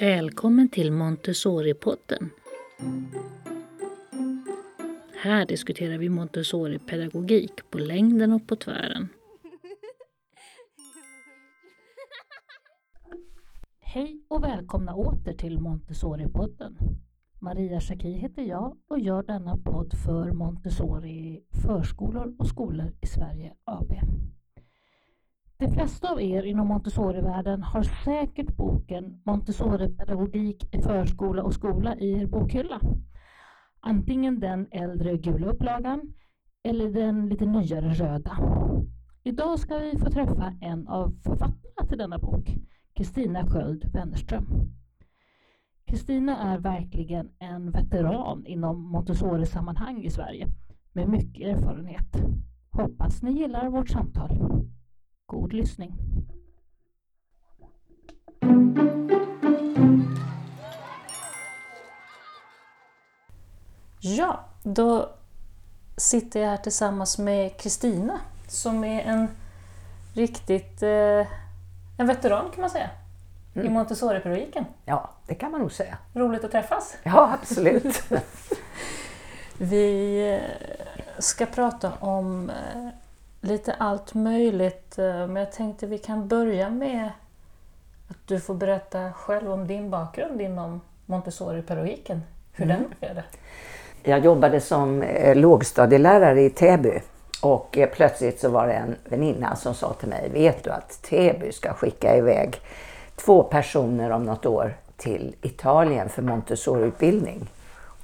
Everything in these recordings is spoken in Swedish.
Välkommen till Montessori-podden. Här diskuterar vi Montessori-pedagogik på längden och på tvären. Hej och välkomna åter till Montessori-podden. Maria Schacki heter jag och gör denna podd för Montessori förskolor och skolor i Sverige AB. De flesta av er inom Montessori-världen har säkert boken Montessori-pedagogik i förskola och skola i er bokhylla. Antingen den äldre gula upplagan eller den lite nyare röda. Idag ska vi få träffa en av författarna till denna bok, Kristina Sköld Wennerström. Kristina är verkligen en veteran inom Montessori-sammanhang i Sverige med mycket erfarenhet. Hoppas ni gillar vårt samtal. God lyssning. Ja, då sitter jag här tillsammans med Kristina som är en riktigt eh, en veteran kan man säga mm. i Montessori-pedagogiken. Ja, det kan man nog säga. Roligt att träffas. Ja, absolut. Vi eh, ska prata om eh, lite allt möjligt. Eh, men jag tänkte vi kan börja med att du får berätta själv om din bakgrund inom Montessori-pedagogiken. Hur mm. den började. Jag jobbade som eh, lågstadielärare i Täby och eh, plötsligt så var det en väninna som sa till mig, vet du att Täby ska skicka iväg två personer om något år till Italien för Montessori-utbildning.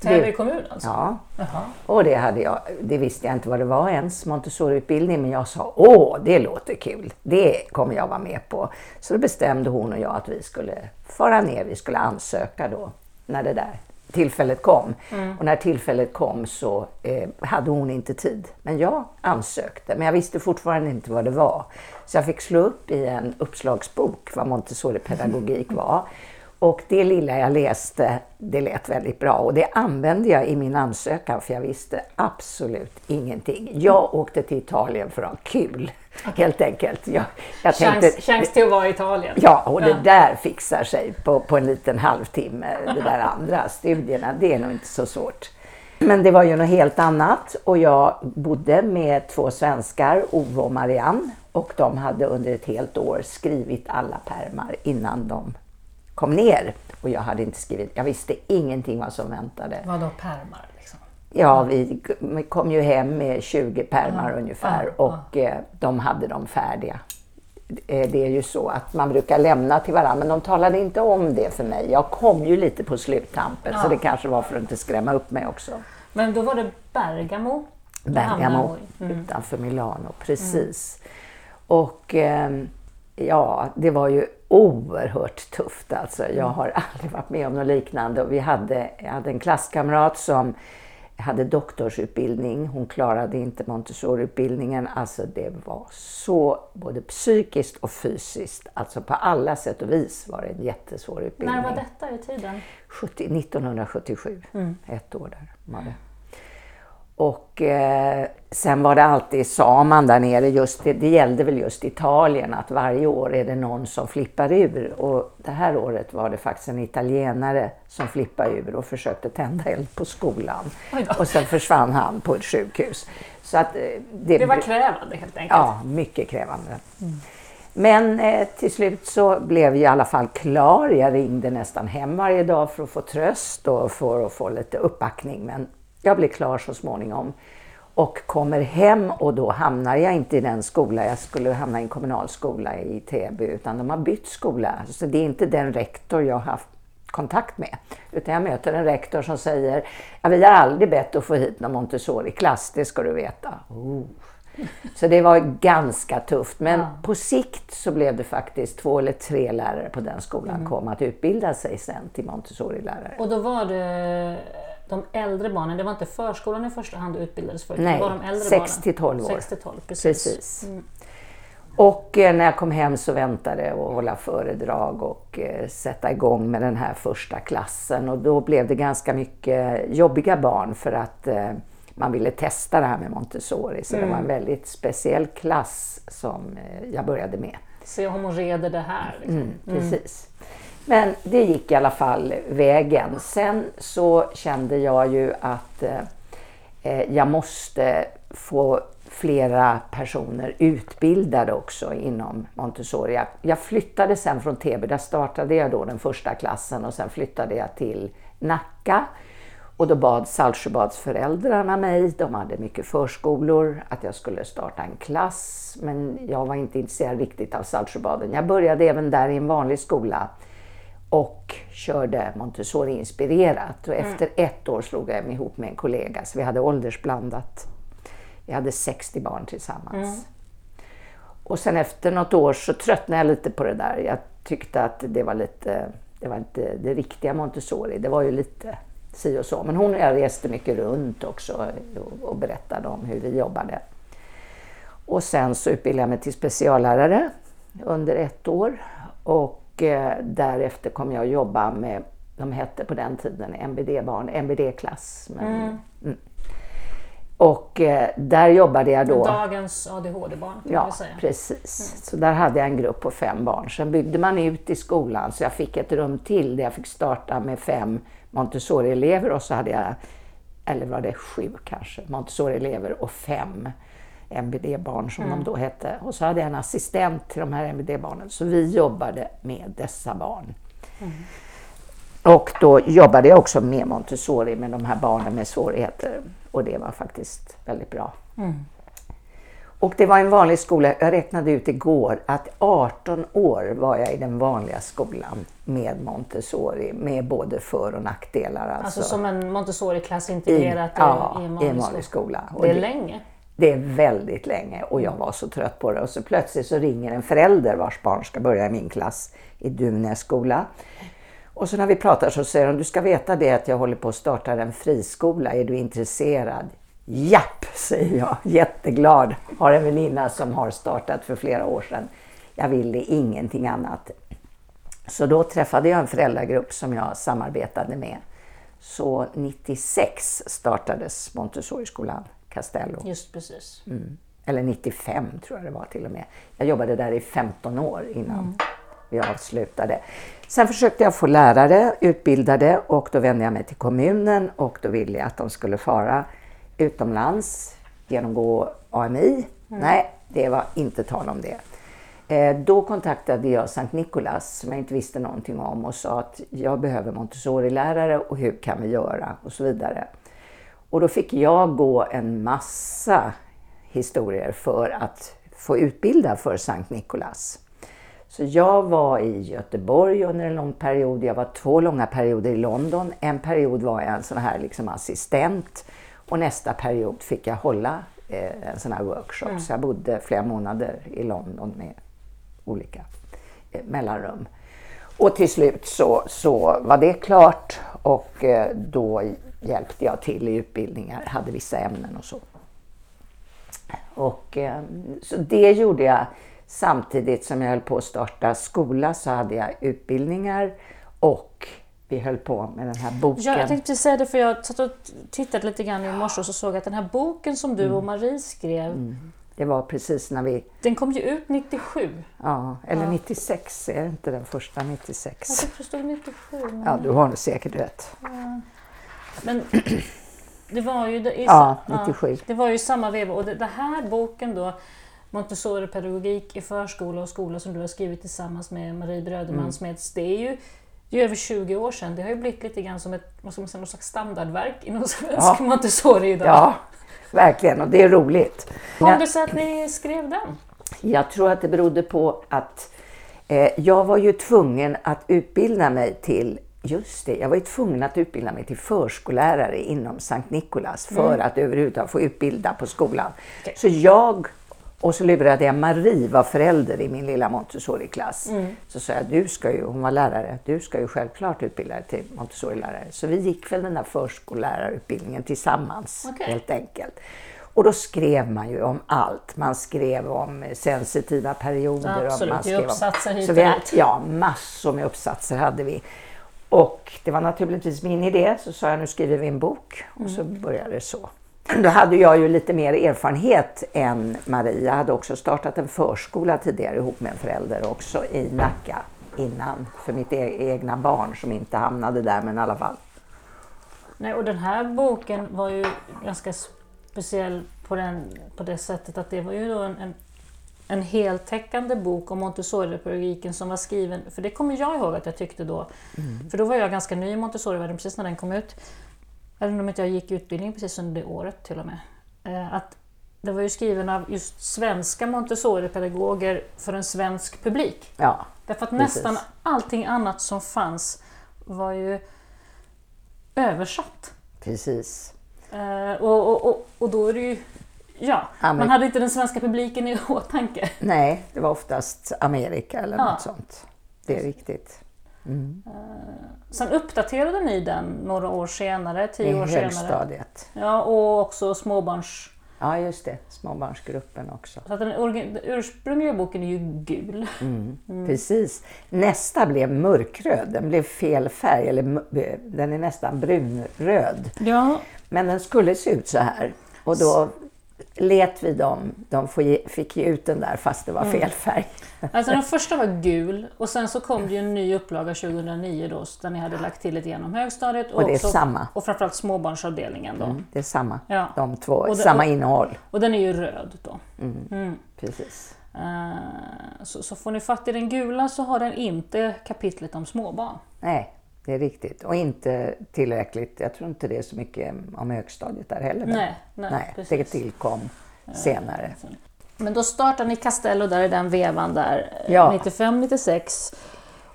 Täby kommun alltså? Ja. Jaha. Och det, hade jag, det visste jag inte vad det var ens, Montessori-utbildning, men jag sa åh, det låter kul, det kommer jag vara med på. Så då bestämde hon och jag att vi skulle fara ner, vi skulle ansöka då när det där tillfället kom. Mm. Och när tillfället kom så eh, hade hon inte tid. Men jag ansökte, men jag visste fortfarande inte vad det var. Så jag fick slå upp i en uppslagsbok vad Montessori-pedagogik var. Och det lilla jag läste, det lät väldigt bra och det använde jag i min ansökan för jag visste absolut ingenting. Jag åkte till Italien för att ha kul, okay. helt enkelt. Jag, jag chans, tänkte, chans till att vara i Italien. Ja, och ja. det där fixar sig på, på en liten halvtimme. Det där andra studierna, det är nog inte så svårt. Men det var ju något helt annat och jag bodde med två svenskar, Ove och Marianne. Och de hade under ett helt år skrivit alla permar innan de kom ner och jag hade inte skrivit, jag visste ingenting vad som väntade. Vad då permar? Liksom? Ja, vi kom ju hem med 20 permar ja, ungefär ja, och ja. Eh, de hade dem färdiga. Eh, det är ju så att man brukar lämna till varandra, men de talade inte om det för mig. Jag kom ju lite på sluttampen, så det kanske var för att inte skrämma upp mig också. Men då var det Bergamo? Bergamo, mm. utanför Milano, precis. Mm. Och eh, ja, det var ju oerhört tufft alltså. Jag mm. har aldrig varit med om något liknande. Och vi hade, jag hade en klasskamrat som hade doktorsutbildning. Hon klarade inte Montessoriutbildningen. Alltså det var så både psykiskt och fysiskt. Alltså på alla sätt och vis var det en jättesvår utbildning. När var detta i tiden? 70, 1977. Mm. Ett år där var det. Och eh, sen var det alltid, sa man där nere, just det, det gällde väl just Italien, att varje år är det någon som flippar ur. Och det här året var det faktiskt en italienare som flippade ur och försökte tända eld på skolan. Och sen försvann han på ett sjukhus. Så att, eh, det, det var krävande helt enkelt? Ja, mycket krävande. Mm. Men eh, till slut så blev jag i alla fall klar. Jag ringde nästan hem varje dag för att få tröst och för att få lite uppbackning. Men jag blir klar så småningom och kommer hem och då hamnar jag inte i den skola, jag skulle hamna i en kommunal skola i Täby, utan de har bytt skola. Så det är inte den rektor jag har haft kontakt med. Utan jag möter en rektor som säger, ja, vi har aldrig bett att få hit någon Montessori-klass, det ska du veta. Oh. Så det var ganska tufft. Men ja. på sikt så blev det faktiskt två eller tre lärare på den skolan mm. kom att utbilda sig sen till Montessori-lärare. Och då var det de äldre barnen, det var inte förskolan i första hand du utbildades för? Nej, det var de äldre 6 till 12 år. 6 12, precis. precis. Mm. Och eh, när jag kom hem så väntade jag att hålla föredrag och eh, sätta igång med den här första klassen. Och då blev det ganska mycket jobbiga barn för att eh, man ville testa det här med Montessori. Så mm. det var en väldigt speciell klass som eh, jag började med. Se om hon reder det här. Liksom. Mm, precis. Men det gick i alla fall vägen. Sen så kände jag ju att eh, jag måste få flera personer utbildade också inom Montessori. Jag flyttade sen från Täby, där startade jag då den första klassen och sen flyttade jag till Nacka. Och då bad Saltsjöbadsföräldrarna mig, de hade mycket förskolor, att jag skulle starta en klass. Men jag var inte intresserad riktigt av Saltsjöbaden. Jag började även där i en vanlig skola och körde Montessori-inspirerat. Och efter mm. ett år slog jag mig ihop med en kollega, så vi hade åldersblandat. Vi hade 60 barn tillsammans. Mm. Och sen efter något år så tröttnade jag lite på det där. Jag tyckte att det var lite, det var inte det riktiga Montessori. Det var ju lite si och så. Men hon och jag reste mycket runt också och berättade om hur vi jobbade. Och sen så utbildade jag mig till speciallärare under ett år. Och därefter kom jag att jobba med, de hette på den tiden MBD-barn, MBD-klass. Mm. Mm. Och eh, där jobbade jag då... Dagens ADHD-barn kan ja, man säga. precis. Mm. Så där hade jag en grupp på fem barn. Sen byggde man ut i skolan så jag fick ett rum till där jag fick starta med fem Montessori-elever och så hade jag, eller var det sju kanske, Montessori-elever och fem MBD-barn som mm. de då hette. Och så hade jag en assistent till de här MBD-barnen. Så vi jobbade med dessa barn. Mm. Och då jobbade jag också med Montessori med de här barnen med svårigheter. Och det var faktiskt väldigt bra. Mm. Och det var en vanlig skola. Jag räknade ut igår att 18 år var jag i den vanliga skolan med Montessori med både för och nackdelar. Alltså, alltså som en Montessori-klass integrerat i, ja, i en vanlig, vanlig skola. skola. Det är det, länge. Det är väldigt länge och jag var så trött på det. Och så plötsligt så ringer en förälder vars barn ska börja i min klass i Duvnäs skola. Och så när vi pratar så säger hon, du ska veta det att jag håller på att starta en friskola, är du intresserad? Japp, säger jag, jätteglad. Har en väninna som har startat för flera år sedan. Jag ville ingenting annat. Så då träffade jag en föräldragrupp som jag samarbetade med. Så 96 startades Montessori-skolan Castello. Just precis. Mm. Eller 95 tror jag det var till och med. Jag jobbade där i 15 år innan mm. vi avslutade. Sen försökte jag få lärare utbildade och då vände jag mig till kommunen och då ville jag att de skulle fara utomlands, genomgå AMI. Mm. Nej, det var inte tal om det. Eh, då kontaktade jag Sankt Nikolas som jag inte visste någonting om och sa att jag behöver Montessori-lärare och hur kan vi göra och så vidare. Och då fick jag gå en massa historier för att få utbilda för Sankt Nikolas. Så jag var i Göteborg under en lång period. Jag var två långa perioder i London. En period var jag en sån här liksom assistent och nästa period fick jag hålla eh, en sån här workshop. Mm. Så jag bodde flera månader i London med olika eh, mellanrum. Och till slut så, så var det klart och eh, då hjälpte jag till i utbildningar, hade vissa ämnen och så. Och, eh, så det gjorde jag samtidigt som jag höll på att starta skola så hade jag utbildningar och vi höll på med den här boken. Ja, jag tänkte säga det för jag satt och tittade lite grann i morse och så såg att den här boken som du mm. och Marie skrev mm. Det var precis när vi... Den kom ju ut 97. Ja, eller ja. 96, är det inte den första 96? Jag tyckte det stod 97. Men... Ja, du har säkert rätt. Ja. Men det var ju... Det, ja, 97. Ja, det var ju samma veva och det, det här boken då Montessori-pedagogik i förskola och skola som du har skrivit tillsammans med Marie Bröderman mm. Smeds. Det är ju det är över 20 år sedan. Det har ju blivit lite grann som ett vad man säga, något slags standardverk inom svensk ja. Montessori idag. Ja, verkligen. Och det är roligt. Kom det sig att ni skrev den? Jag tror att det berodde på att eh, jag var ju tvungen att utbilda mig till Just det, jag var ju tvungen att utbilda mig till förskollärare inom Sankt Nikolas för mm. att överhuvudtaget få utbilda på skolan. Okay. Så jag och så lurade jag Marie, var förälder i min lilla Montessori-klass. Mm. Så sa jag, du ska ju, hon var lärare, du ska ju självklart utbilda dig till Montessori-lärare. Så vi gick väl den där förskollärarutbildningen tillsammans okay. helt enkelt. Och då skrev man ju om allt. Man skrev om sensitiva perioder. Absolut, man skrev uppsatser hit och dit. Ja, massor med uppsatser hade vi. Och det var naturligtvis min idé. Så sa jag, nu skriver vi en bok. Och så mm. började det så. Då hade jag ju lite mer erfarenhet än Marie. Jag hade också startat en förskola tidigare ihop med en förälder också i Nacka innan. För mitt e egna barn som inte hamnade där men i alla fall. Nej, och den här boken var ju ganska speciell på, den, på det sättet att det var ju då en, en, en heltäckande bok om Montessori-pedagogiken som var skriven, för det kommer jag ihåg att jag tyckte då, mm. för då var jag ganska ny i Montessori-världen precis när den kom ut. Även om inte jag gick utbildning precis under det året till och med. Eh, att det var ju skriven av just svenska Montessori-pedagoger för en svensk publik. Ja, Därför att precis. nästan allting annat som fanns var ju översatt. Precis. Uh, och, och, och då är det ju... Ja, Amerika. man hade inte den svenska publiken i åtanke. Nej, det var oftast Amerika eller ja. något sånt. Det är riktigt. Mm. Uh, sen uppdaterade ni den några år senare, tio I år senare. I högstadiet. Ja, och också småbarns... Ja, just det. Småbarnsgruppen också. Så att den ursprungliga boken är ju gul. Mm, mm. Precis. Nästa blev mörkröd. Den blev fel färg. Eller, den är nästan brunröd. Ja. Men den skulle se ut så här. Och då let vi dem. De fick ge ut den där fast det var mm. fel färg. Alltså den första var gul och sen så kom det ju en ny upplaga 2009 då där ni hade lagt till lite genom högstadiet och, och det är också, samma. och framförallt småbarnsavdelningen då. Mm, det är samma, ja. de två, och samma och, innehåll. Och den är ju röd då. Mm, mm. Precis. Uh, så, så, får ni fatt i den gula så har den inte kapitlet om småbarn. Nej, det är riktigt. Och inte tillräckligt, jag tror inte det är så mycket om högstadiet där heller. Nej, nej, nej det tillkom senare. Men då startade ni Castello där i den vevan där, ja. 95-96.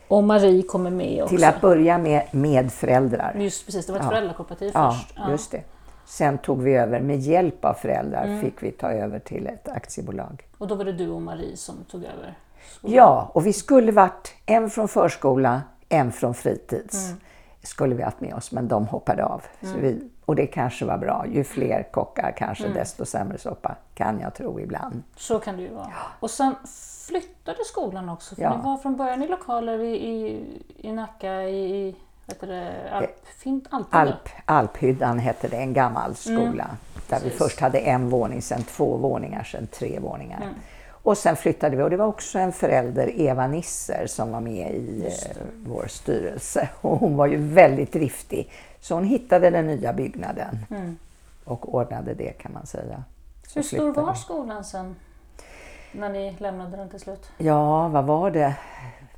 Och Marie kommer med också. Till att börja med med föräldrar. Just precis, det var ett ja. föräldrakooperativ ja, först. Ja, just det. Sen tog vi över, med hjälp av föräldrar, mm. fick vi ta över till ett aktiebolag. Och då var det du och Marie som tog över? Skolan. Ja, och vi skulle varit en från förskola, en från fritids. Mm. Skulle vi haft med oss, men de hoppade av. Mm. Vi, och det kanske var bra. Ju fler kockar kanske mm. desto sämre soppa, kan jag tro ibland. Så kan det ju vara. Ja. Och sen flyttade skolan också. För ja. Ni var från början i lokaler i, i, i Nacka, i heter det, Alp, fint, Alp, Alphyddan hette det, en gammal skola. Mm. Där Precis. vi först hade en våning, sen två våningar, sen tre våningar. Och sen flyttade vi och det var också en förälder, Eva Nisser, som var med i eh, vår styrelse. Och hon var ju väldigt driftig. Så hon hittade den nya byggnaden mm. och ordnade det kan man säga. Så Hur stor var skolan sen? När ni lämnade den till slut? Ja, vad var det?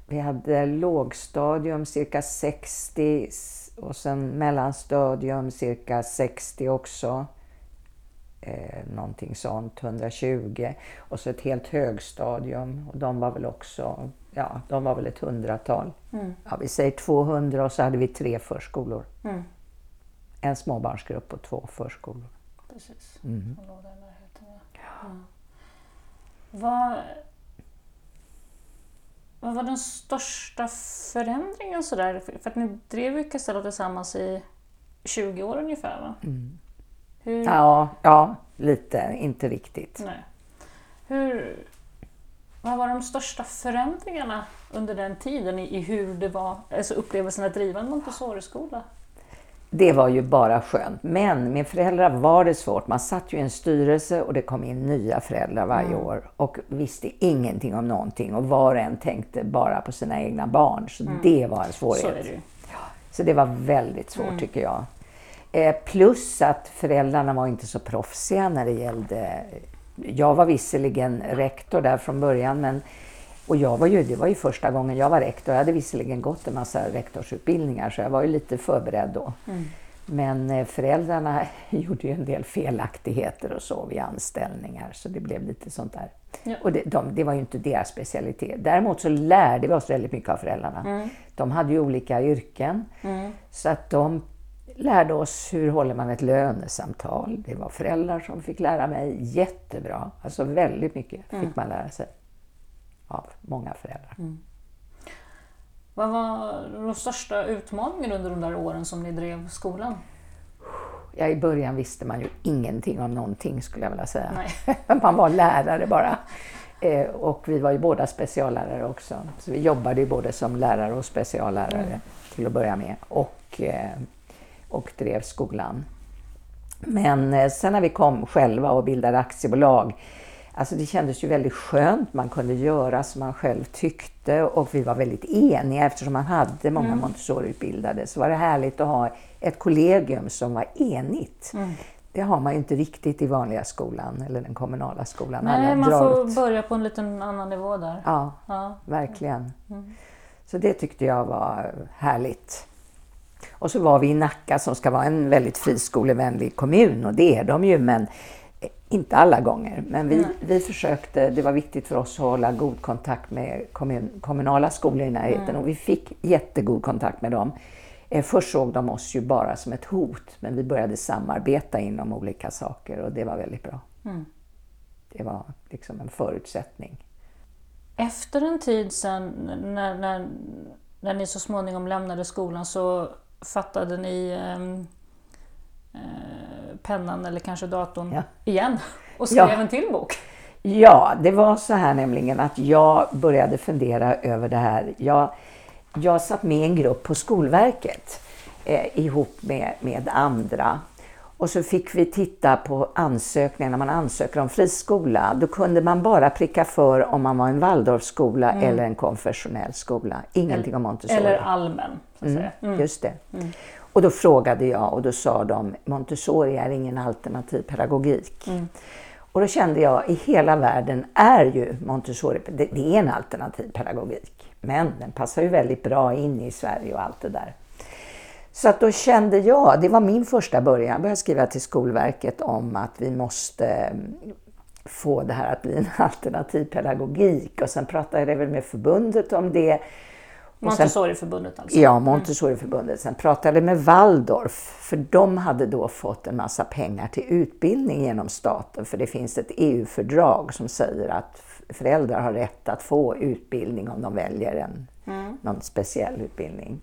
Vi hade lågstadium cirka 60 och sen mellanstadium cirka 60 också eh, någonting sånt, 120. Och så ett helt högstadium och de var väl också, ja, de var väl ett hundratal. Mm. Ja, vi säger 200 och så hade vi tre förskolor. Mm. En småbarnsgrupp och två förskolor. Precis, mm. och låg där i närheten. Ja. ja. Vad, vad var den största förändringen sådär? För att ni drev ju Castello tillsammans i 20 år ungefär va? Mm. Hur... Ja, ja, lite. Inte riktigt. Nej. Hur, vad var de största förändringarna under den tiden i, hur det var, alltså upplevelsen att driva en Montessori-skola? Det var ju bara skönt. Men med föräldrar var det svårt. Man satt ju i en styrelse och det kom in nya föräldrar varje mm. år och visste ingenting om någonting och var och en tänkte bara på sina egna barn. Så mm. det var en svårighet. Så, det. Så det var väldigt svårt mm. tycker jag. Eh, plus att föräldrarna var inte så proffsiga när det gällde... Jag var visserligen rektor där från början, men och jag var ju, det var ju första gången jag var rektor. Jag hade visserligen gått en massa rektorsutbildningar så jag var ju lite förberedd då. Mm. Men eh, föräldrarna gjorde ju en del felaktigheter och så vid anställningar så det blev lite sånt där. Ja. Och det, de, det, var ju inte deras specialitet. Däremot så lärde vi oss väldigt mycket av föräldrarna. Mm. De hade ju olika yrken mm. så att de lärde oss hur håller man ett lönesamtal. Det var föräldrar som fick lära mig jättebra. Alltså väldigt mycket mm. fick man lära sig av många föräldrar. Mm. Vad var de största utmaningarna under de där åren som ni drev skolan? Ja, I början visste man ju ingenting om någonting skulle jag vilja säga. man var lärare bara. Eh, och vi var ju båda speciallärare också. Så vi jobbade ju både som lärare och speciallärare mm. till att börja med. Och eh, och drev skolan. Men eh, sen när vi kom själva och bildade aktiebolag, alltså det kändes ju väldigt skönt. Man kunde göra som man själv tyckte och vi var väldigt eniga eftersom man hade många mm. Montessori-utbildade. Så var det härligt att ha ett kollegium som var enigt. Mm. Det har man ju inte riktigt i vanliga skolan eller den kommunala skolan. Nej, Alla man får ut. börja på en liten annan nivå där. Ja, ja. verkligen. Mm. Så det tyckte jag var härligt. Och så var vi i Nacka som ska vara en väldigt friskolevänlig kommun och det är de ju men inte alla gånger. Men vi, vi försökte, det var viktigt för oss att hålla god kontakt med kommun, kommunala skolor i närheten mm. och vi fick jättegod kontakt med dem. Eh, först såg de oss ju bara som ett hot men vi började samarbeta inom olika saker och det var väldigt bra. Mm. Det var liksom en förutsättning. Efter en tid sen när, när, när ni så småningom lämnade skolan så fattade ni ehm, eh, pennan eller kanske datorn ja. igen och skrev ja. en till bok. Ja, det var så här nämligen att jag började fundera över det här. Jag, jag satt med i en grupp på Skolverket eh, ihop med, med andra och så fick vi titta på ansökningar när man ansöker om friskola. Då kunde man bara pricka för om man var en Waldorfskola mm. eller en konfessionell skola. Ingenting om Montessori. Eller allmän. Mm, mm. Just det. Mm. Och då frågade jag och då sa de Montessori är ingen alternativ pedagogik. Mm. Och då kände jag i hela världen är ju Montessori, det, det är en alternativ pedagogik. Men den passar ju väldigt bra in i Sverige och allt det där. Så att då kände jag, det var min första början, jag började skriva till Skolverket om att vi måste få det här att bli en alternativ pedagogik och sen pratade jag väl med förbundet om det. Montessoriförbundet alltså? Ja, Montessoriförbundet. Sen pratade med Waldorf, för de hade då fått en massa pengar till utbildning genom staten, för det finns ett EU-fördrag som säger att föräldrar har rätt att få utbildning om de väljer en, mm. någon speciell utbildning.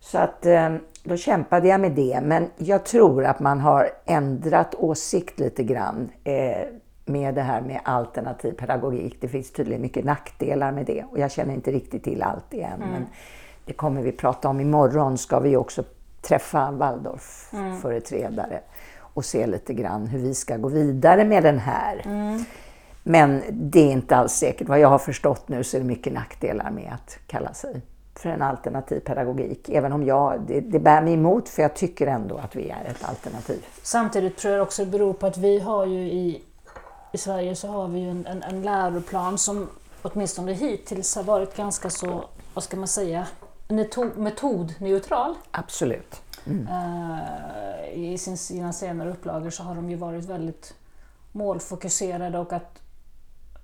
Så att eh, då kämpade jag med det. Men jag tror att man har ändrat åsikt lite grann eh, med det här med alternativ pedagogik. Det finns tydligen mycket nackdelar med det och jag känner inte riktigt till allt än. Mm. Men det kommer vi prata om imorgon. ska vi också träffa Waldorf-företrädare mm. och se lite grann hur vi ska gå vidare med den här. Mm. Men det är inte alls säkert. Vad jag har förstått nu så är det mycket nackdelar med att kalla sig för en alternativ pedagogik. Även om jag, det, det bär mig emot för jag tycker ändå att vi är ett alternativ. Samtidigt tror jag också det beror på att vi har ju i, i Sverige så har vi ju en, en, en läroplan som åtminstone hittills har varit ganska så, vad ska man säga, metodneutral. Absolut. Mm. Uh, I sin, sina senare upplagor så har de ju varit väldigt målfokuserade och att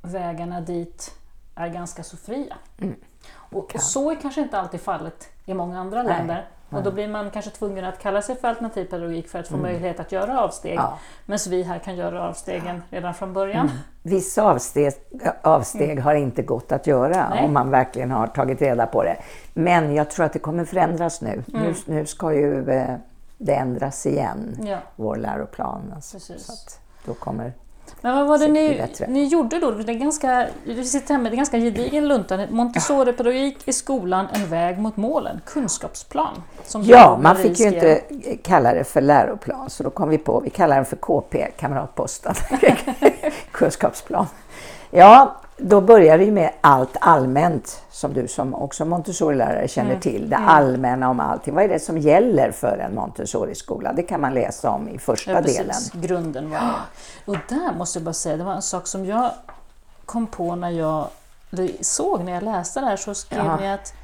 vägarna dit är ganska så fria. Mm. Och, och, så är kanske inte alltid fallet i många andra Nej. länder. Och då blir man kanske tvungen att kalla sig för alternativ pedagogik för att få mm. möjlighet att göra avsteg. Ja. Medan vi här kan göra avstegen redan från början. Mm. Vissa avsteg, avsteg mm. har inte gått att göra Nej. om man verkligen har tagit reda på det. Men jag tror att det kommer förändras nu. Nu, mm. nu ska ju eh, det ändras igen, ja. vår läroplan. Alltså, så då kommer men vad var det ni, ni gjorde då? Det är ganska, du sitter här med en ganska gedigen lunta. Montessori-pedagogik i skolan, en väg mot målen. Kunskapsplan. ja, man fick ju inte kalla det för läroplan, så då kom vi på, vi kallar den för KP, Kamratposten. Kunskapsplan. Ja, då börjar det ju med allt allmänt som du som också Montessori-lärare känner mm. till. Det allmänna om allting. Vad är det som gäller för en Montessori-skola? Det kan man läsa om i första ja, delen. Grunden var det. Och där måste jag bara säga, det var en sak som jag kom på när jag såg när jag läste det här så skrev ni att,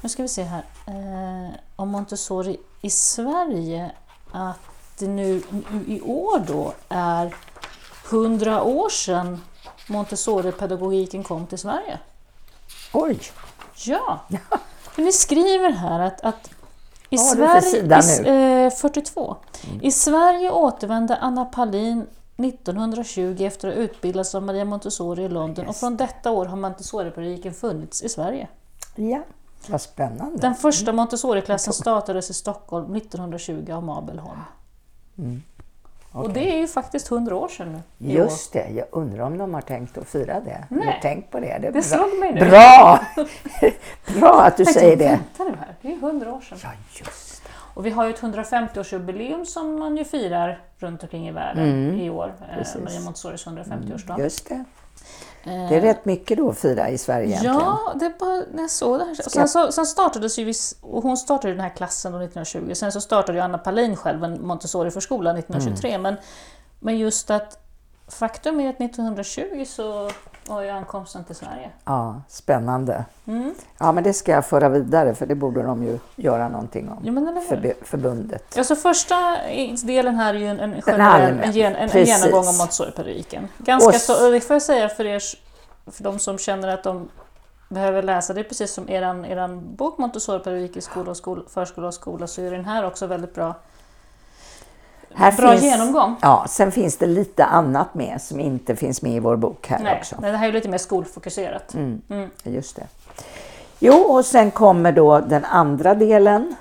nu ska vi se här, eh, om Montessori i Sverige att det nu i år då är hundra år sedan Montessori-pedagogiken kom till Sverige. Oj! Ja, för ni skriver här att, att i Sverige, i, eh, 42. Mm. I Sverige återvände Anna Palin 1920 efter att ha utbildats av Maria Montessori i London yes. och från detta år har Montessori-pedagogiken funnits i Sverige. Ja, vad spännande. Den första Montessori-klassen startades i Stockholm 1920 av Mabel Holm. Mm. Okay. Och det är ju faktiskt hundra år sedan nu. Just det, jag undrar om de har tänkt att fira det. Nej. Tänkt på det. Det, det slog mig nu. Bra! bra att du säger det. Vänta nu här, det är hundra år sedan. Ja, just. Och vi har ju ett 150-årsjubileum som man ju firar runt omkring i världen i år. Eh, precis. Maria Montessoris 150-årsdag. Just det. Eh, Det är rätt mycket då att fira i Sverige egentligen. Ja, det bara när jag såg det här. Sen, så, sen startades ju, och hon startade den här klassen då 1920. Sen så startade ju Anna Palin själv en Montessori-förskola 1923. Mm. Men, men just att faktum är att 1920 så var ju ankomsten till Sverige. Ja, spännande. Mm. Ja, men det ska jag föra vidare för det borde de ju göra någonting om. Ja, men förbundet. Alltså första delen här är ju en, en, generell, en, gen, en, en genomgång av Montessori-pedagogiken. Ganska Och så, det får jag säga för er, för de som känner att de behöver läsa, det är precis som eran, eran bok Montessori-pedagogik i skola och skol, förskola och skola, så är den här också väldigt bra. Här Bra finns, genomgång. Ja, sen finns det lite annat med som inte finns med i vår bok här Nej, också. det här är ju lite mer skolfokuserat. Mm. Mm. Just det. Jo, och sen kommer då den andra delen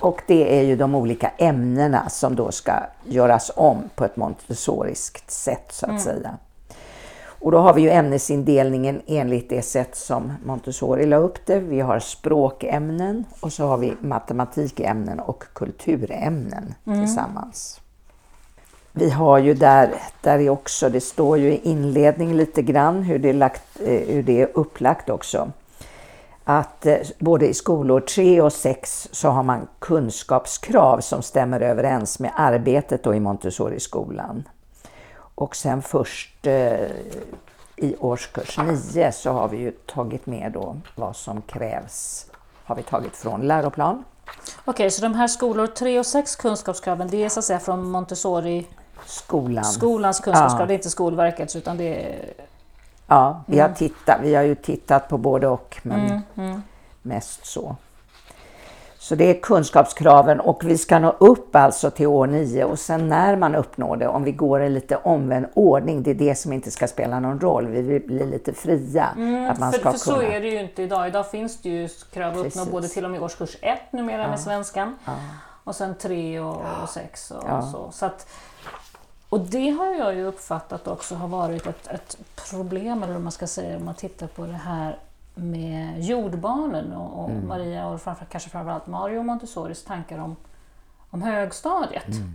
och det är ju de olika ämnena som då ska göras om på ett montessoriskt sätt så att säga. Och då har vi ju ämnesindelningen enligt det sätt som Montessori la upp det. Vi har språkämnen och så har vi matematikämnen och kulturämnen tillsammans. Vi har ju där, där är också, det står ju i inledning lite grann hur det är, lagt, eh, hur det är upplagt också. Att eh, både i skolor 3 och 6 så har man kunskapskrav som stämmer överens med arbetet då i Montessori-skolan. Och sen först eh, i årskurs 9 så har vi ju tagit med då vad som krävs. Har vi tagit från läroplan. Okej, så de här skolor 3 och 6 kunskapskraven, det är så att säga från Montessori Skolan. skolans kunskapskrav, Ja. det är inte Skolverkets utan det är... Ja, vi, har tittat, vi har ju tittat på både och, men Mm, mm. mest så. Så det är kunskapskraven och vi ska nå upp alltså till år 9 och sen när man uppnår det, om vi går i lite omvänd ordning, det är det som inte ska spela någon roll. Vi vill bli lite fria. att man Mm, för, ska för så kunna. är det ju inte idag. Idag finns det ju krav att uppnå både till och med årskurs 1 numera med svenskan. Och sen 3 och 6 och Ja. så. så att, och det har jag ju uppfattat också har varit ett, ett problem, eller vad man ska säga, om man tittar på det här med jordbarnen och, och Mm. Maria och framför, kanske framförallt Mario Montessoris tankar om, om högstadiet. Mm.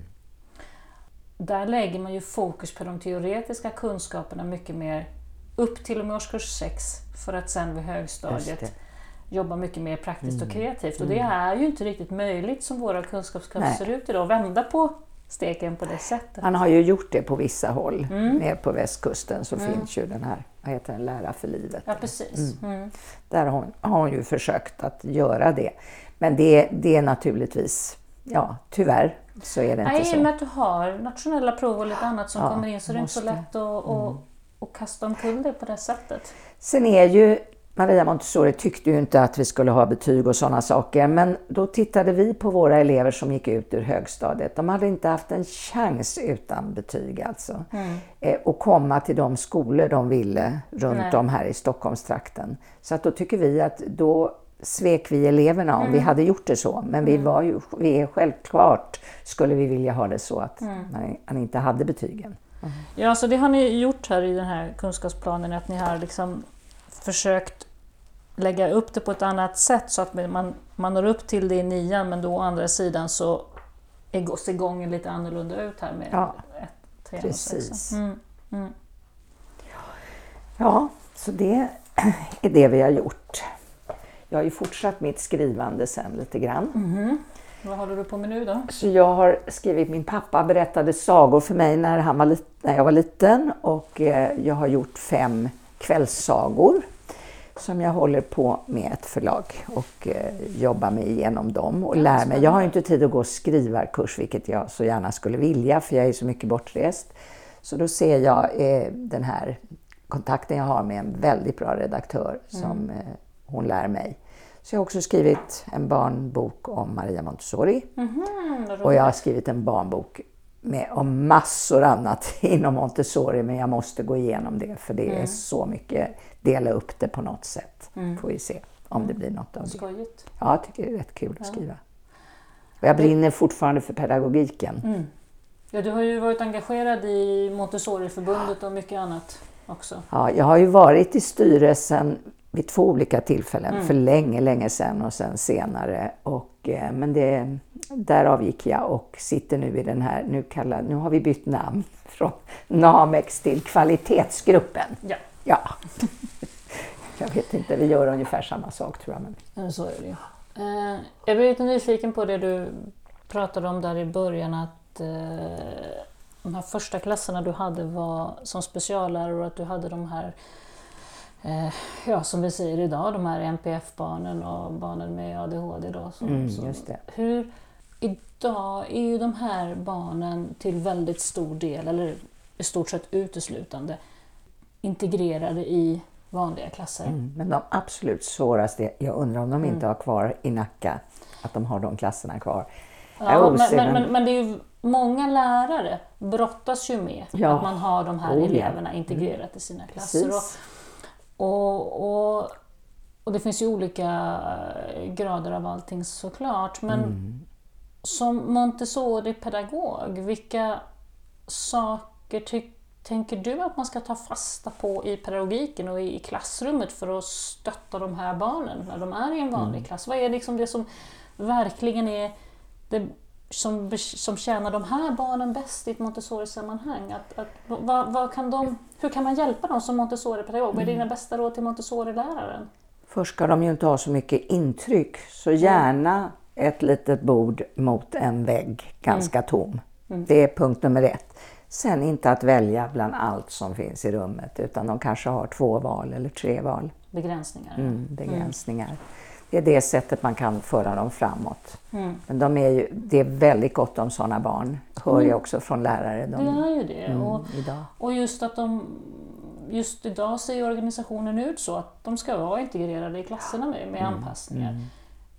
Där lägger man ju fokus på de teoretiska kunskaperna mycket mer upp till och med årskurs 6 för att sen vid högstadiet jobba mycket mer praktiskt Mm. och kreativt. Och det är ju inte riktigt möjligt som våra kunskapskrav ser ut idag, att vända på steken på det sättet. Man har ju gjort det på vissa håll. Mm. Ner på västkusten så finns ju den här, vad heter den, Lära för livet. Ja, precis. Mm. Där har hon, har hon ju försökt att göra det. Men det, det är naturligtvis, ja tyvärr så är det inte Nej, i och så. med att du har nationella prov och lite annat som Ja, kommer in så är det inte så lätt att, att, att kasta omkull det på det sättet. Sen är ju Maria Montessori tyckte ju inte att vi skulle ha betyg och sådana saker, men då tittade vi på våra elever som gick ut ur högstadiet. De hade inte haft en chans utan betyg alltså. Eh, och komma till de skolor de ville runt Nej. om här i Stockholmstrakten. Så att då tycker vi att då svek vi eleverna om vi hade gjort det så. Men vi var ju, vi är självklart skulle vi vilja ha det så att man, man inte hade betygen. Ja, så det har ni gjort här i den här kunskapsplanen, att ni har liksom försökt lägga upp det på ett annat sätt så att man, man når upp till det i nian men då å andra sidan så är, ser gången lite annorlunda ut här med Ja, ett, och precis. sexan. Mm. Ja, så det är det vi har gjort. Jag har ju fortsatt mitt skrivande sen lite grann. Vad håller du på med nu då? Så jag har skrivit, min pappa berättade sagor för mig när, han var när jag var liten och eh, jag har gjort fem kvällssagor som jag håller på med ett förlag och eh, jobbar mig igenom dem och lär mig. Jag har inte tid att gå skrivarkurs, vilket jag så gärna skulle vilja för jag är så mycket bortrest. Så då ser jag eh, den här kontakten jag har med en väldigt bra redaktör som eh, hon lär mig. Så jag har också skrivit en barnbok om Maria Montessori. Mhm, vad Och jag har skrivit en barnbok med, om massor annat inom Montessori, men jag måste gå igenom det för det är så mycket, dela upp det på något sätt. Får vi se om det blir något av det. Skojigt. Ja, jag tycker det är rätt kul att skriva. Och jag brinner fortfarande för pedagogiken. Ja, du har ju varit engagerad i Montessoriförbundet och mycket annat också. Ja, jag har ju varit i styrelsen vid två olika tillfällen, för länge, länge sedan och sen senare. Och men det, där avgick jag och sitter nu i den här, nu, kallar, nu har vi bytt namn från Namex till kvalitetsgruppen. Ja. Ja. Jag vet inte, vi gör ungefär samma sak tror jag. Men... Så är det ju. Eh, jag blir lite nyfiken på det du pratade om där i början att eh, de här första klasserna du hade var som speciallärare och att du hade de här, eh, ja som vi säger idag, de här NPF-barnen och barnen med ADHD. Då, som, Mm, som. Hur, idag är ju de här barnen till väldigt stor del, eller i stort sett uteslutande, integrerade i vanliga klasser. Mm, men de absolut svåraste, jag undrar om de inte har kvar i Nacka, att de har de klasserna kvar. Ja, men, men, men- men, det är ju många lärare brottas ju med Ja. att man har de här Oh, eleverna integrerat i sina klasser. Precis. Och, och, och det finns ju olika grader av allting såklart. Men Mm. som Montessori-pedagog, vilka saker ty- tänker du att man ska ta fasta på i pedagogiken och i, i klassrummet för att stötta de här barnen när de är i en vanlig Mm. klass? Vad är liksom det som verkligen är det som, som tjänar de här barnen bäst i ett Montessori-sammanhang? Att, att, vad, vad kan de, hur kan man hjälpa dem som Montessori-pedagog? Vad är Mm. dina bästa råd till Montessori-läraren? Först ska de ju inte ha så mycket intryck, så gärna ett litet bord mot en vägg, ganska tom. Det är punkt nummer ett. Sen inte att välja bland allt som finns i rummet, utan de kanske har två val eller tre val. Begränsningar? Mm, begränsningar. Det är det sättet man kan föra dem framåt. Mm. Men de är ju, det är väldigt gott om sådana barn, hör jag också från lärare. De, Det är ju det. mm, Och, idag. och just att de Just idag ser organisationen ut så att de ska vara integrerade i klasserna med, med Mm, anpassningar.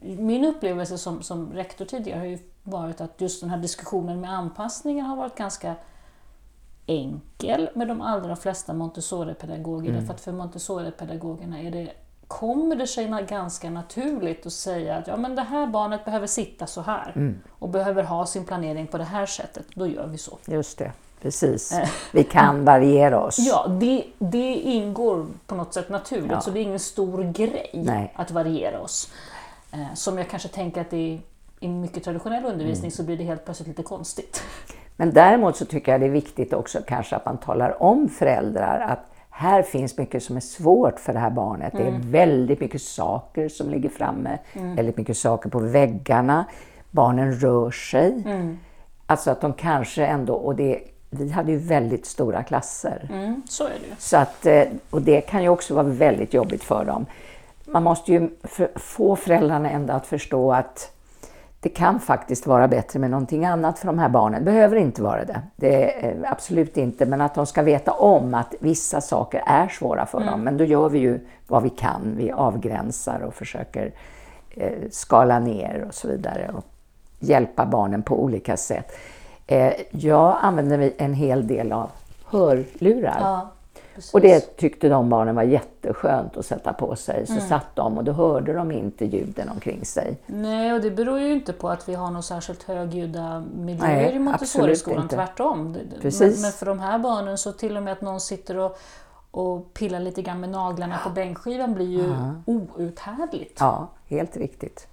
Min upplevelse som, som rektor tidigare har ju varit att just den här diskussionen med anpassningar har varit ganska enkel med de allra flesta Montessori-pedagoger. Mm. Därför att för Montessori-pedagogerna är det, kommer det sig ganska naturligt att säga att ja, men det här barnet behöver sitta så här Mm. och behöver ha sin planering på det här sättet. Då gör vi så. Just det, precis. Vi kan variera oss. Ja, det, det ingår på något sätt naturligt, Ja. så det är ingen stor grej Nej. att variera oss. Eh, som jag kanske tänker att är i mycket traditionell undervisning Mm. så blir det helt plötsligt lite konstigt. Men däremot så tycker jag det är viktigt också kanske att man talar om föräldrar att här finns mycket som är svårt för det här barnet. Det är väldigt mycket saker som ligger framme, väldigt mycket saker på väggarna. Barnen rör sig. Alltså att de kanske ändå, och det, vi hade ju väldigt stora klasser. Mm, så är det. Så att, eh, och det kan ju också vara väldigt jobbigt för dem. Man måste ju få föräldrarna ändå att förstå att det kan faktiskt vara bättre med någonting annat för de här barnen. Det behöver inte vara det. Det är absolut inte, men att de ska veta om att vissa saker är svåra för dem. Men då gör vi ju vad vi kan. Vi avgränsar och försöker eh, skala ner och så vidare och hjälpa barnen på olika sätt. Eh, jag använder en hel del av hörlurar. Ja, precis. Och det tyckte de barnen var jätteskönt att sätta på sig. Så satt de och då hörde de inte ljuden omkring sig. Nej, och det beror ju inte på att vi har någon särskilt högljudda miljöer Nej, i Montessori-skolan, tvärtom. Precis. Men, men för de här barnen så till och med att någon sitter och, och pillar lite grann med naglarna på bänkskivan blir ju outhärdligt. Ja, helt riktigt.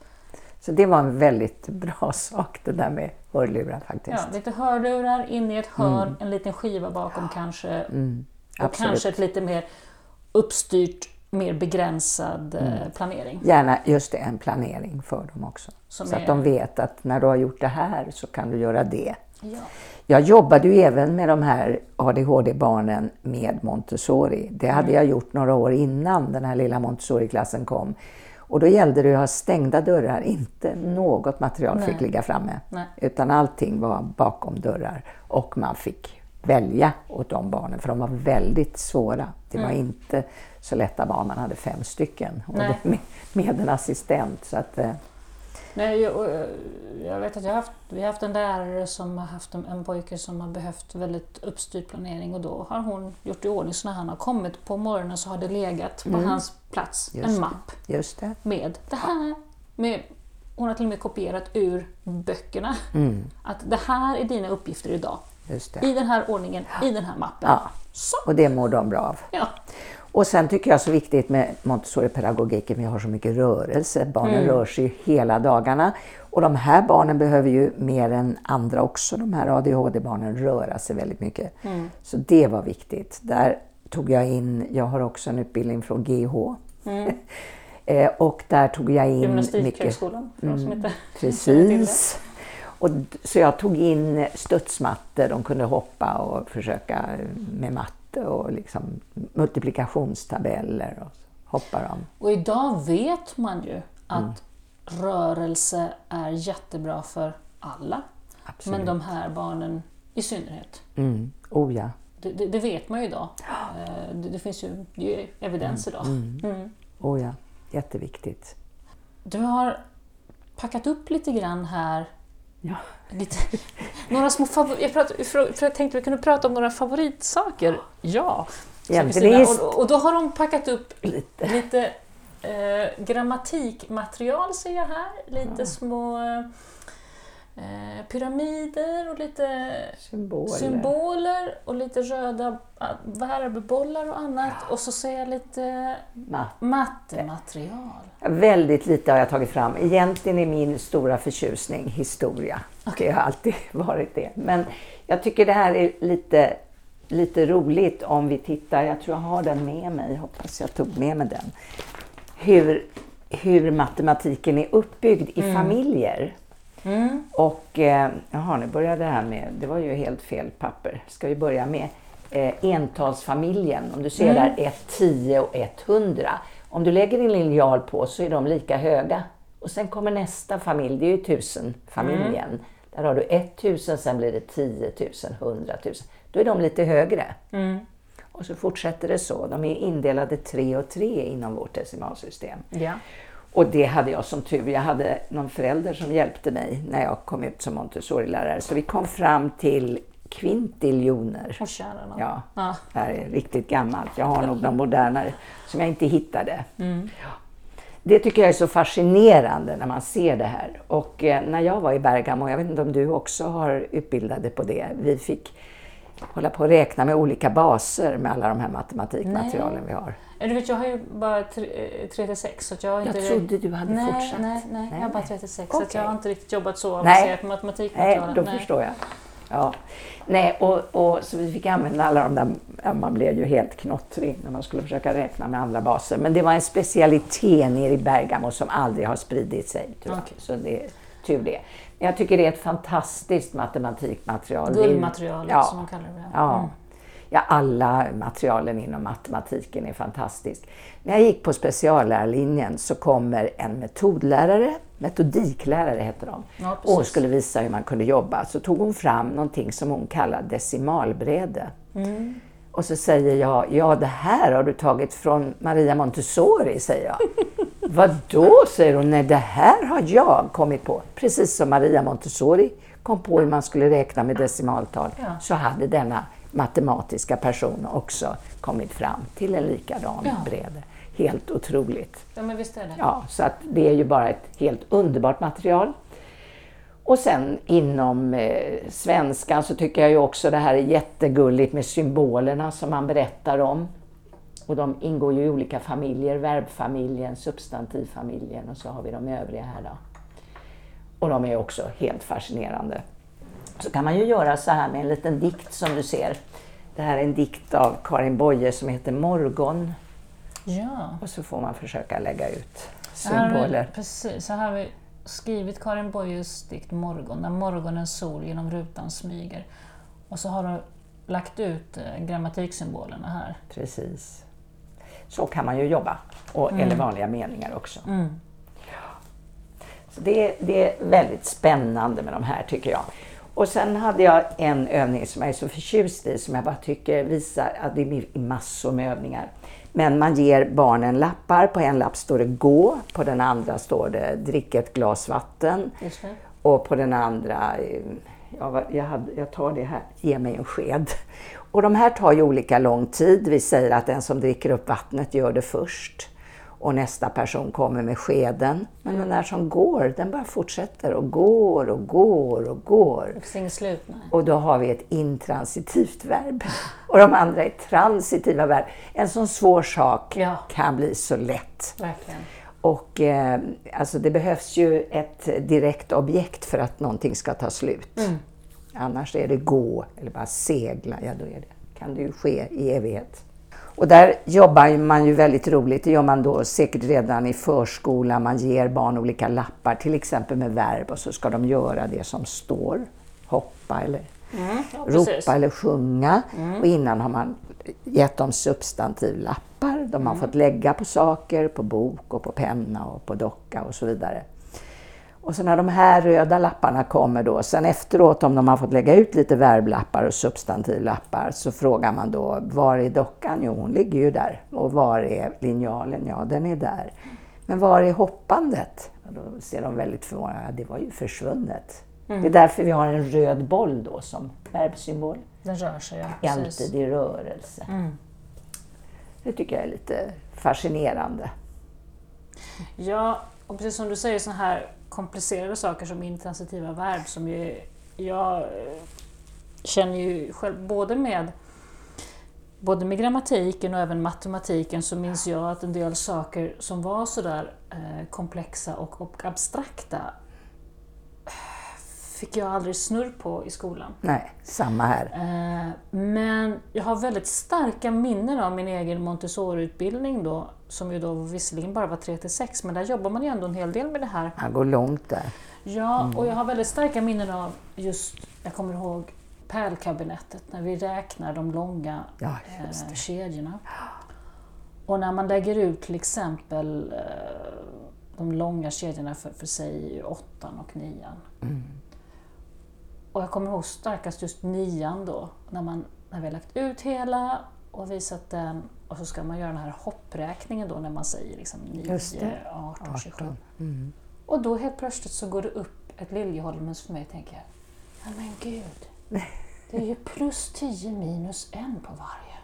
Så det var en väldigt bra sak det där med hörlurar faktiskt. Ja, lite hörlurar inne i ett hörn, en liten skiva bakom kanske. och Mm. Absolut. kanske ett lite mer uppstyrt, mer begränsad eh, planering. Gärna just det, en planering för dem också. Som så är- att de vet att när du har gjort det här så kan du göra det. Ja. Jag jobbade ju även med de här ADHD-barnen med Montessori. Det hade Mm. jag gjort några år innan den här lilla Montessori-klassen kom. Och då gällde det att ha stängda dörrar, inte något material Nej. fick ligga framme. Nej. Utan allting var bakom dörrar. Och man fick välja åt de barnen, för de var väldigt svåra. Det var inte så lätta barn, man hade fem stycken. Och det med, med en assistent. Så att, eh, Nej, jag, eh, jag vet att jag har haft, vi har haft en lärare som har haft en, en pojke som har behövt väldigt uppstyrd planering och då har hon gjort i ordning så när han har kommit på morgonen så har det legat på hans plats Just en mapp just det. med det här. Med, hon har till och med kopierat ur böckerna. Att det här är dina uppgifter idag. I den här ordningen, i den här mappen. Ja. Så! Och det mår de bra av. Ja. Och sen tycker jag så viktigt med Montessori-pedagogiken, vi har så mycket rörelse. Barnen Mm. rör sig hela dagarna. Och de här barnen behöver ju mer än andra också, de här ADHD-barnen, röra sig väldigt mycket. Mm. Så det var viktigt. Där tog jag in, jag har också en utbildning från GH. Eh, och där tog jag in mycket... Gymnastikhögskolan, för de som inte Precis. Och, så jag tog in studsmattor, de kunde hoppa och försöka med matte och liksom multiplikationstabeller och hoppar de. Och idag vet man ju att Mm. rörelse är jättebra för alla. Absolut. Men de här barnen i synnerhet. Mm. Oh ja. Det, det, det vet man ju idag. Eh, Det, det finns ju, ju evidens idag. Mm. Oh ja. Jätteviktigt. Du har packat upp lite grann här. Ja. Lite, några små favor- jag, för jag tänkte vi kunde prata om några favoritsaker. Ja. är- och, och då har de packat upp Lite. lite eh, grammatikmaterial ser jag här. Lite små eh, pyramider och lite Symboler. symboler och lite röda ah, verbbollar och annat. Och så ser jag lite Ma- mattematerial. Väldigt lite har jag tagit fram. Egentligen är min stora förtjusning historia. Det har alltid varit det. Men jag tycker det här är lite, lite roligt om vi tittar. Jag tror jag har den med mig. Hoppas jag tog med mig den. Hur, hur matematiken är uppbyggd i familjer. Mm. Och eh, jaha, nu börjar det här med, det var ju helt fel papper. Ska vi börja med eh, entalsfamiljen. Om du ser där 1, 10 och 100. Om du lägger din linjal på så är de lika höga. Och sen kommer nästa familj, det är ju tusenfamiljen. Där har du 1000, sen blir det 10 000, 100 000. Då är de lite högre. Mm. Och så fortsätter det så. De är indelade 3 och 3 inom vårt decimalsystem. Ja. Och det hade jag som tur. Jag hade någon förälder som hjälpte mig när jag kom ut som Montessori-lärare. Så vi kom fram till kvintiljoner. Och kära nån. Ja, Ja. det här är riktigt gammalt. Jag har nog någon modernare som jag inte hittade. Mm. Det tycker jag är så fascinerande när man ser det här. Och eh, när jag var i Bergamo, jag vet inte om du också har utbildat dig på det, vi fick hålla på och räkna med olika baser med alla de här matematikmaterialen Nej. vi har. Du vet, jag har ju bara 3 till 6 så att jag har Jag inte... trodde du hade nej, fortsatt. Nej, nej, jag har bara 3 till 6 så att jag har inte riktigt jobbat så Nej. avancerat med Nej, matematikmaterialet. då förstår jag. Ja. Nej, och, och så vi fick använda alla de där, ja, man blev ju helt knottrig när man skulle försöka räkna med andra baser. Men det var en specialitet nere i Bergamo som aldrig har spridit sig. Jag. Okej. Så det tur det. Jag tycker det är ett fantastiskt matematikmaterial. Guldmaterialet ja, som man kallar det. Ja. Mm. ja, alla materialen inom matematiken är fantastisk. När jag gick på speciallärarlinjen så kommer en metodlärare, metodiklärare heter de, Ja, och skulle visa hur man kunde jobba. Så tog hon fram någonting som hon kallar decimalbräde. Mm. Och så säger jag, ja det här har du tagit från Maria Montessori, säger jag. Vad då, säger hon, nej det här har jag kommit på. Precis som Maria Montessori kom på hur man skulle räkna med decimaltal, Ja. så hade denna matematiska person också kommit fram till en likadan Ja. bräde. Helt otroligt. Ja, men visst är det. Ja, så att det är ju bara ett helt underbart material. Och sen inom eh, svenskan så tycker jag ju också det här är jättegulligt med symbolerna som man berättar om. Och de ingår ju i olika familjer, verbfamiljen, substantivfamiljen och så har vi de övriga här då. Och de är också helt fascinerande. Så kan man ju göra så här med en liten dikt som du ser. Det här är en dikt av Karin Boye som heter Morgon. Ja. Och så får man försöka lägga ut Här har vi, symboler. precis, så här har vi skrivit Karin Boyes dikt Morgon, när morgonens sol genom rutan smyger. Och så har du lagt ut eh, grammatiksymbolerna här. Precis. Så kan man ju jobba. Och, Eller vanliga meningar också. Mm. Så det, det är väldigt spännande med de här tycker jag. Och sen hade jag en övning som jag är så förtjust i som jag bara tycker visar att det är massor med övningar. Men man ger barnen lappar. På en lapp står det gå, på den andra står det drick ett glas vatten. Och på den andra, eh, ja, jag, hade, jag tar det här, ge mig en sked. Och de här tar ju olika lång tid. Vi säger att den som dricker upp vattnet gör det först. Och nästa person kommer med skeden. Men den där som går, den bara fortsätter och går och går och går. Det finns slut. Nej. Och då har vi ett intransitivt verb. Och de andra är transitiva verb. En sån svår sak Ja. kan bli så lätt. Verkligen. Och eh, alltså det behövs ju ett direkt objekt för att någonting ska ta slut. Annars är det gå eller bara segla, ja då är det, kan det ju ske i evighet. Och där jobbar man ju väldigt roligt, det gör man då säkert redan i förskolan, man ger barn olika lappar, till exempel med verb och så ska de göra det som står, hoppa eller Mm, ja. Mm. ropa eller sjunga. Och innan har man gett dem substantivlappar. De Mm. har fått lägga på saker, på bok och på penna och på docka och så vidare. Och så när de här röda lapparna kommer då, sen efteråt om de har fått lägga ut lite verblappar och substantivlappar så frågar man då, var är dockan? Jo, hon ligger ju där. Och var är linjalen? Ja, den är där. Men var är hoppandet? Och då ser de väldigt förvånade, ja, det var ju försvunnet. Det är därför vi har en röd boll då som verbsymbol. Den rör sig, ja. Precis. Alltid i rörelse. Det tycker jag är lite fascinerande. Ja, och precis som du säger, så här komplicerade saker som intransitiva verb som ju jag eh, känner ju själv både med både med grammatiken och även matematiken så minns jag att en del saker som var sådär eh, komplexa och, och abstrakta fick jag aldrig snurr på i skolan. Nej, samma här. Eh, Men jag har väldigt starka minnen av min egen Montessori-utbildning då, som ju då visserligen bara var 3 till 6, men där jobbar man ju ändå en hel del med det här. Han går långt där. Ja, och jag har väldigt starka minnen av just, jag kommer ihåg pärlkabinettet, när vi räknar de långa Ja, eh, kedjorna. Och när man lägger ut till exempel eh, de långa kedjorna för, för sig åttan och nian. Och jag kommer ihåg starkast just nian då, när, man, när vi har lagt ut hela och visat den och så ska man göra den här hoppräkningen då när man säger liksom 9, Just det. 18, 27. 18. Och då helt plötsligt så går det upp ett Liljeholmens för mig och tänker jag, "Nej, men gud, det är ju plus 10 minus en på varje.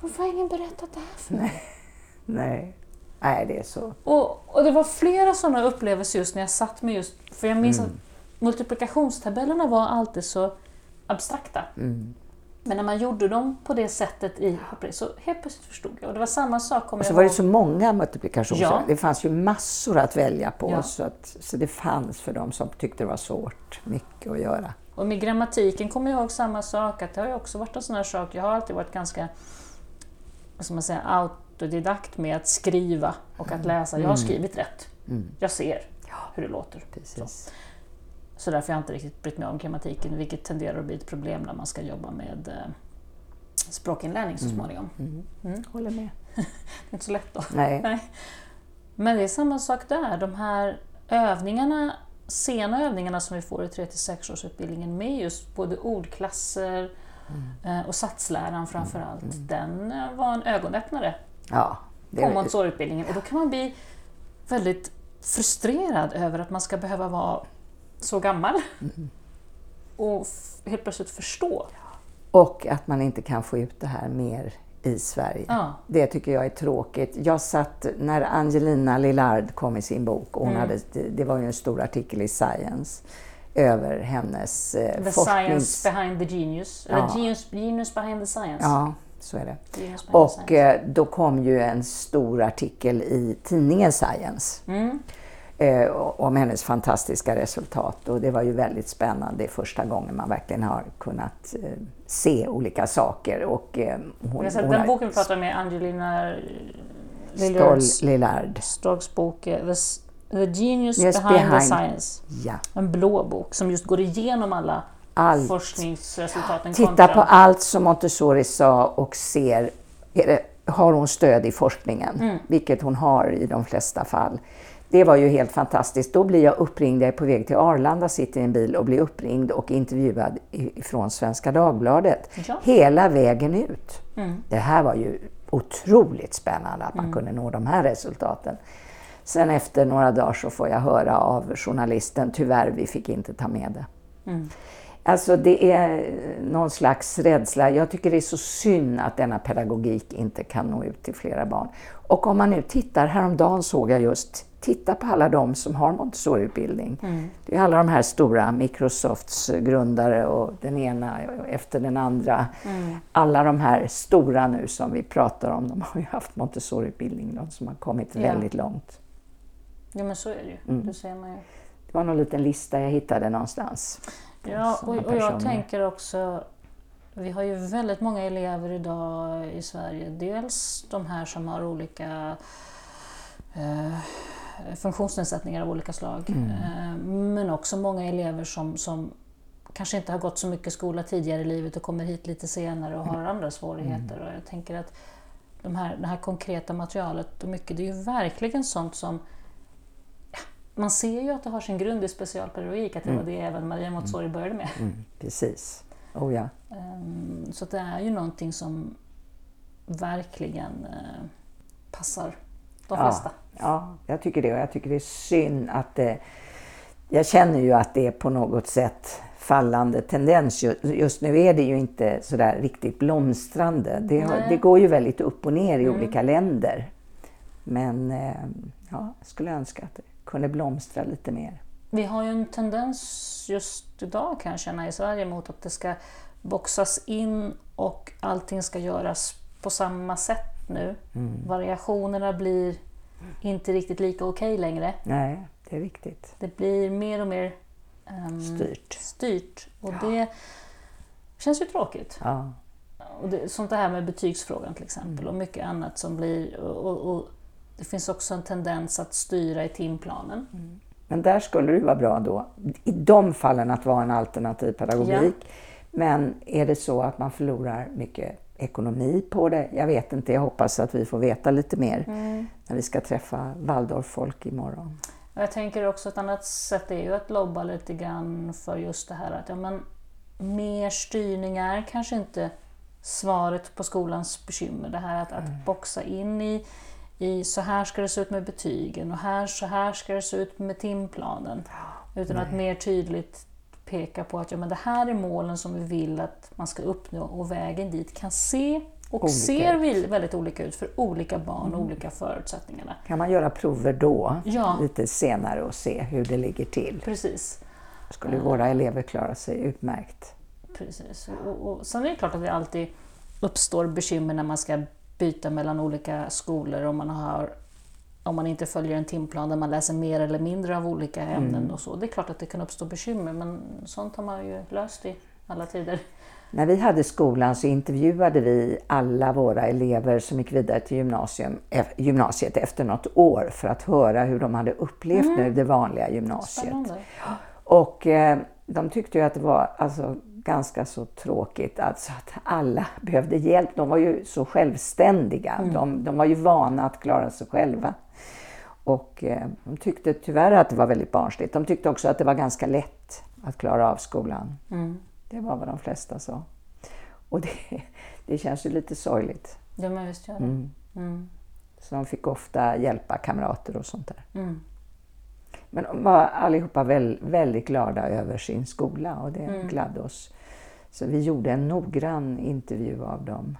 Varför har ingen berättat det här för mig? Nej. Nej, det är så. Och, och det var flera sådana upplevelser just när jag satt med just, för jag minns att multiplikationstabellerna var alltid så abstrakta. Men när man gjorde dem på det sättet i så helt plötsligt förstod jag. Och det var samma sak kommer Och så var det ihåg. så många multiplikationer. Ja. Det fanns ju massor att välja på. Ja. Så, att, så det fanns för de som tyckte det var svårt. Mycket att göra. Och med grammatiken kommer jag ihåg samma sak, att det har ju också varit en sån här sak, jag har alltid varit ganska, vad man säga, autodidakt med att skriva och att läsa. Jag har skrivit rätt. Jag ser hur det låter. Precis. Så därför har jag inte riktigt brytt mig om grammatiken, vilket tenderar att bli ett problem när man ska jobba med eh, språkinlärning så småningom. Håller med. Det är inte så lätt då. Nej. Nej. Men det är samma sak där. De här övningarna, sena övningarna som vi får i 3-6 årsutbildningen med just både ordklasser eh, och satsläran framför allt, den eh, var en ögonöppnare Ja. på Det, Montessori-utbildningen. Och då kan man bli väldigt frustrerad över att man ska behöva vara så gammal och f- helt plötsligt förstå. och att man inte kan få ut det här mer i Sverige. Ja. Det tycker jag är tråkigt. Jag satt, när Angelina Lillard kom med sin bok, och hon Mm. hade, det, var ju en stor artikel i Science över hennes eh, The forsknings... science behind the genius. Eller Ja. genius, genius behind the science. Ja, så är det. Genius Och eh, då kom ju en stor artikel i tidningen Science Mm. Eh, om hennes fantastiska resultat. Och det var ju väldigt spännande. Det är första gången man verkligen har kunnat eh, se olika saker. Och, eh, hon, Jag hon den har- boken vi pratar med Angelina Lillards Lillard. Straugs bok eh, The, the Genius Yes, behind, the behind. Science. Ja. En blå bok som just går igenom alla Allt. forskningsresultaten. Titta kontra- på allt som Montessori sa och ser, det, har hon stöd i forskningen? Mm. Vilket hon har i de flesta fall. Det var ju helt fantastiskt. Då blir jag uppringd, jag är på väg till Arlanda, sitter i en bil och blir uppringd och intervjuad från Svenska Dagbladet. Ja. Hela vägen ut. Mm. Det här var ju otroligt spännande att man kunde nå de här resultaten. Sen efter några dagar så får jag höra av journalisten, tyvärr vi fick inte ta med det. Alltså det är någon slags rädsla. Jag tycker det är så synd att denna pedagogik inte kan nå ut till flera barn. Och om man nu tittar, häromdagen såg jag just, titta på alla de som har Montessori-utbildning. Mm. Det är alla de här stora, Microsofts grundare och den ena efter den andra. Mm. Alla de här stora nu som vi pratar om, de har ju haft Montessori-utbildning, de som har kommit ja. väldigt långt. Ja men så är det ju, mm. det ser man ju. Det var någon liten lista jag hittade någonstans. Ja, och, och jag tänker också, vi har ju väldigt många elever idag i Sverige. Dels de här som har olika eh, funktionsnedsättningar av olika slag. Mm. Eh, men också många elever som, som kanske inte har gått så mycket skola tidigare i livet och kommer hit lite senare och har mm. andra svårigheter. Mm. Och jag tänker att de här, det här konkreta materialet, och mycket, det är ju verkligen sånt som man ser ju att det har sin grund i specialpedagogik, att det mm. var det även Maria Montessori började med. Mm, precis. Oh, ja. Um, så det är ju någonting som verkligen uh, passar de ja, flesta. Ja, jag tycker det. Och jag tycker det är synd att det... Jag känner ju att det är på något sätt fallande tendens. Just nu är det ju inte sådär riktigt blomstrande. Det, har, det går ju väldigt upp och ner i mm. olika länder. Men ehm, ja, jag skulle önska att det kunde blomstra lite mer. Vi har ju en tendens just idag kan jag känna i Sverige mot att det ska boxas in och allting ska göras på samma sätt nu. Mm. Variationerna blir inte riktigt lika okej okay längre. Nej, det är riktigt. Det blir mer och mer um, styrt. styrt och ja. det känns ju tråkigt. Ja. Och det, sånt det här med betygsfrågan till exempel mm. och mycket annat som blir och, och, det finns också en tendens att styra i timplanen. Mm. Men där skulle det vara bra då, i de fallen, att vara en alternativ pedagogik. Ja. Men är det så att man förlorar mycket ekonomi på det? Jag vet inte, jag hoppas att vi får veta lite mer mm. när vi ska träffa Waldorf-folk imorgon. Jag tänker också ett annat sätt är ju att lobba lite grann för just det här att ja, men, mer styrning är kanske inte svaret på skolans bekymmer. Det här att, att mm. boxa in i i så här ska det se ut med betygen och här, så här ska det se ut med timplanen. Utan Nej. att mer tydligt peka på att ja, men det här är målen som vi vill att man ska uppnå och vägen dit kan se och olika ser ut. väldigt olika ut för olika barn och mm. olika förutsättningarna. Kan man göra prover då, ja. lite senare och se hur det ligger till? Precis. Skulle våra elever klara sig utmärkt. Precis. Och, och sen är det klart att det alltid uppstår bekymmer när man ska byta mellan olika skolor om man, har, om man inte följer en timplan där man läser mer eller mindre av olika ämnen. Mm. och så. Det är klart att det kan uppstå bekymmer men sånt har man ju löst i alla tider. När vi hade skolan så intervjuade vi alla våra elever som gick vidare till gymnasium, gymnasiet efter något år för att höra hur de hade upplevt mm. nu det vanliga gymnasiet. Spännande. Och eh, de tyckte ju att det var alltså, ganska så tråkigt alltså att alla behövde hjälp. De var ju så självständiga. Mm. De, de, var ju vana att klara sig själva. Och eh, de tyckte tyvärr att det var väldigt barnsligt. De tyckte också att det var ganska lätt att klara av skolan. Mm. Det var vad de flesta sa. Och det, det känns ju lite sorgligt. Ja, men visst gör det. Mm. Mm. Så de fick ofta hjälpa kamrater och sånt där. Mm. Men de var allihopa väl, väldigt glada över sin skola och det mm. gladde oss. Så vi gjorde en noggrann intervju av dem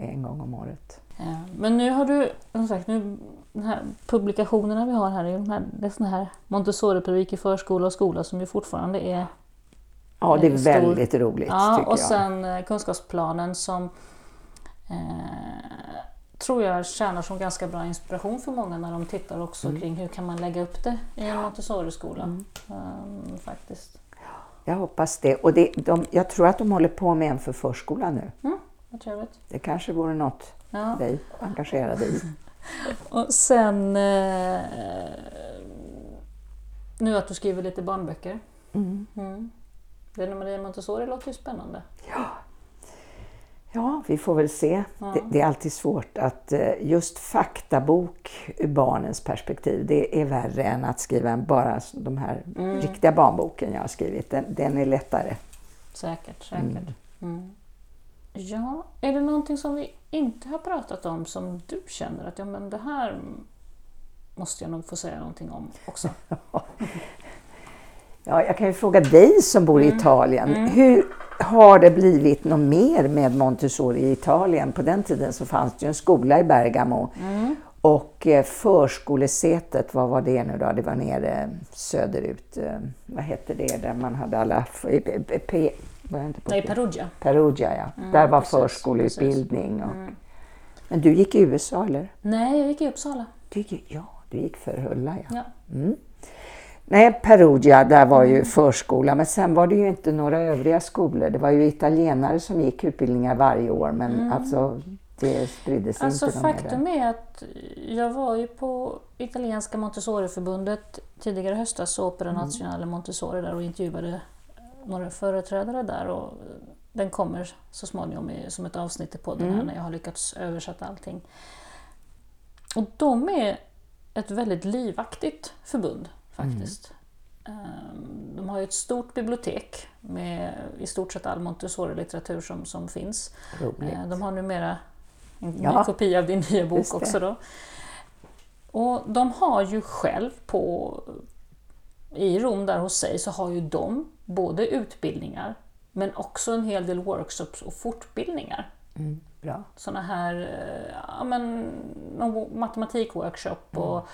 en gång om året. Ja, men nu har du, som sagt, nu, de här publikationerna vi har här, är de här, det är såna här Montessori-pedagogik i förskola och skola som ju fortfarande är Ja, det är stor. väldigt roligt ja, tycker och jag. sen eh, kunskapsplanen som eh, tror jag tjänar som ganska bra inspiration för många när de tittar också mm. kring hur kan man lägga upp det i en Montessori-skola. Mm. Um, faktiskt. Jag hoppas det. Och det, de, jag tror att de håller på med en för förskolan nu. Mm, vad trevligt. Det kanske vore något ja. dig engagerad i. Och sen eh, nu att du skriver lite barnböcker. Mm. Mm. Med Maria Montessori låter ju spännande. Ja, Ja, vi får väl se. Ja. Det, det, är alltid svårt att eh, just faktabok ur barnens perspektiv, det är värre än att skriva en bara de här mm. riktiga barnboken jag har skrivit. Den, den är lättare. Säkert, säkert. Mm. Mm. Ja, är det någonting som vi inte har pratat om som du känner att ja, men det här måste jag nog få säga någonting om också? Ja, jag kan ju fråga dig som bor i Mm. Italien. Hur har det blivit något mer med Montessori i Italien? På den tiden så fanns det ju en skola i Bergamo. Mm. Och eh, förskolesätet, vad var det nu då? Det var nere söderut. Eh, vad hette det där man hade alla... var inte på Nej? Perugia. Perugia, ja. där var precis, Mm. förskoleutbildning. Och... Men du gick i USA, eller? Nej, jag gick i Uppsala. Du gick, ja, du gick för Hulla, ja. Ja. Nej, Perugia, där var Mm. ju förskola, men sen var det ju inte några övriga skolor. Det var ju italienare som gick utbildningar varje år, men alltså det spridde sig Mm. Alltså inte faktum är att jag var ju på italienska Montessoriförbundet tidigare höstas Opera Mm. Nazionale Montessori där och intervjuade några företrädare där och den kommer så småningom i, som ett avsnitt i podden Mm. här när jag har lyckats översätta allting. Och de är ett väldigt livaktigt förbund faktiskt. Ehm, De har ju ett stort bibliotek med i stort sett all Montessori-litteratur som, som finns. Roligt. Eh, De har numera en Ja. kopia av din nya bok också. Då. Och de har ju själv på i Rom där hos sig så har ju de både utbildningar men också en hel del workshops och fortbildningar. Mm, bra. Sådana här eh, ja, men, matematikworkshop. Och,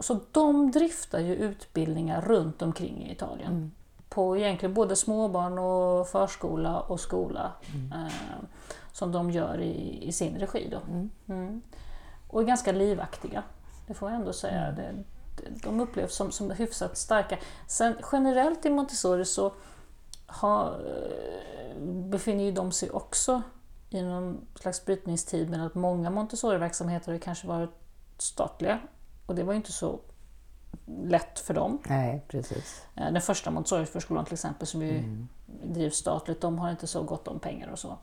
Så de driftar ju utbildningar runt omkring i Italien. På egentligen både småbarn och förskola och skola. Eh, som de gör i, i sin regi. Då. Mm. Och är ganska livaktiga. Det får jag ändå säga. Det, de upplevs som, som hyfsat starka. Sen generellt i Montessori så har, eh, befinner ju de sig också i någon slags brytningstid med att många Montessori-verksamheter har kanske varit statliga. Och det var ju inte så lätt för dem. Nej, precis. Eh, Den första Montessori-förskolan till exempel som ju Mm. drivs statligt, de har inte så gott om pengar och så.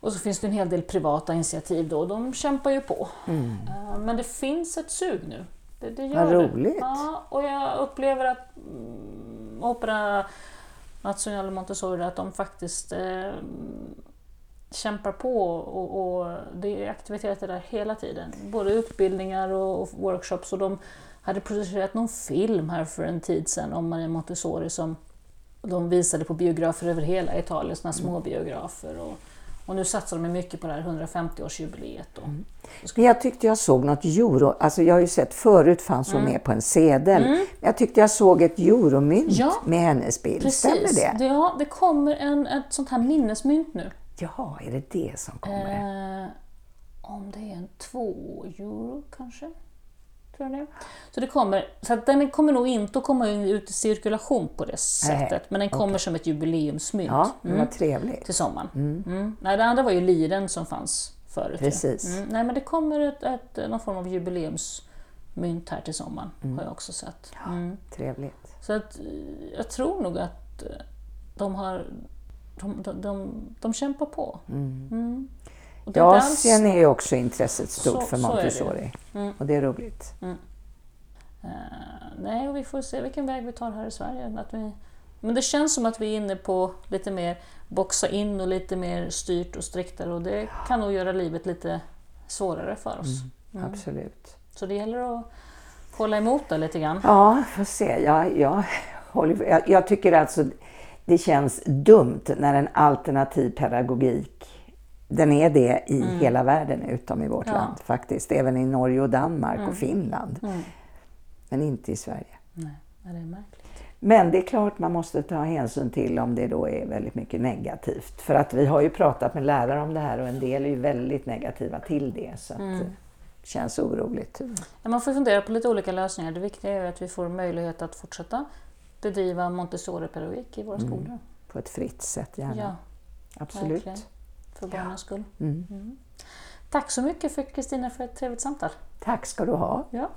Och så finns det en hel del privata initiativ då, och de kämpar ju på. Eh, Men det finns ett sug nu. Det, det gör Mm. Vad det. roligt. Ja, och jag upplever att mm, Opera Nazionale Montessori, att de faktiskt eh, kämpar på och, och det är aktiviteter där hela tiden. Både utbildningar och, och workshops och de hade producerat någon film här för en tid sedan om Maria Montessori som de visade på biografer över hela Italien, såna små biografer. Och, och nu satsar de mycket på det här 150-årsjubileet. då. Men jag tyckte jag såg något euro, alltså jag har ju sett förut fanns hon Mm. med på en sedel. Men jag tyckte jag såg ett euromynt Ja, med hennes bild. Stämmer Precis, det? ja, det kommer en, ett sånt här minnesmynt nu. Jaha, är det det som kommer? Eh, om det är en två euro kanske? Tror jag det. Så det kommer, så att den kommer nog inte att komma ut i cirkulation på det sättet. Men den kommer som ett jubileumsmynt ja, mm, trevligt. till sommaren. Mm. Nej, det andra var ju liren som fanns förut. Precis. Mm. Nej, men det kommer ett, ett, någon form av jubileumsmynt här till sommaren. Har jag också sett. Mm. Trevligt. Så att, eh, jag tror nog att eh, de har de, de, de, de kämpar på. Mm. I alls- Asien är ju också intresset stort Så- för är det. Montessori. Och det är roligt. Eh, nej, och vi får se vilken väg vi tar här i Sverige. Att vi, men det känns som att vi är inne på lite mer boxa in och lite mer styrt och striktare och det kan nog göra livet lite svårare för oss. Mm. Absolut. Så det gäller att hålla emot det lite grann. Ja, får se. Jag, jag, håller, jag, jag tycker alltså det känns dumt när en alternativ pedagogik den är det i hela världen utom i vårt Mm. Ja. land faktiskt. Även i Norge och Danmark Mm. och Finland. Men inte i Sverige. Nej, det är märkligt. Men det är klart man måste ta hänsyn till om det då är väldigt mycket negativt. För att vi har ju pratat med lärare om det här och en del är ju väldigt negativa till det. Så att Mm. det känns oroligt. Ja, Man får fundera på lite olika lösningar. Det viktiga är att vi får möjlighet att fortsätta bedriva Montessori-pedagogik i våra skolor. På ett fritt sätt gärna. Ja, Absolut. verkligen. För barnens skull. Mm. Mm. Tack så mycket för Kristina för ett trevligt samtal. Tack ska du ha. Ja.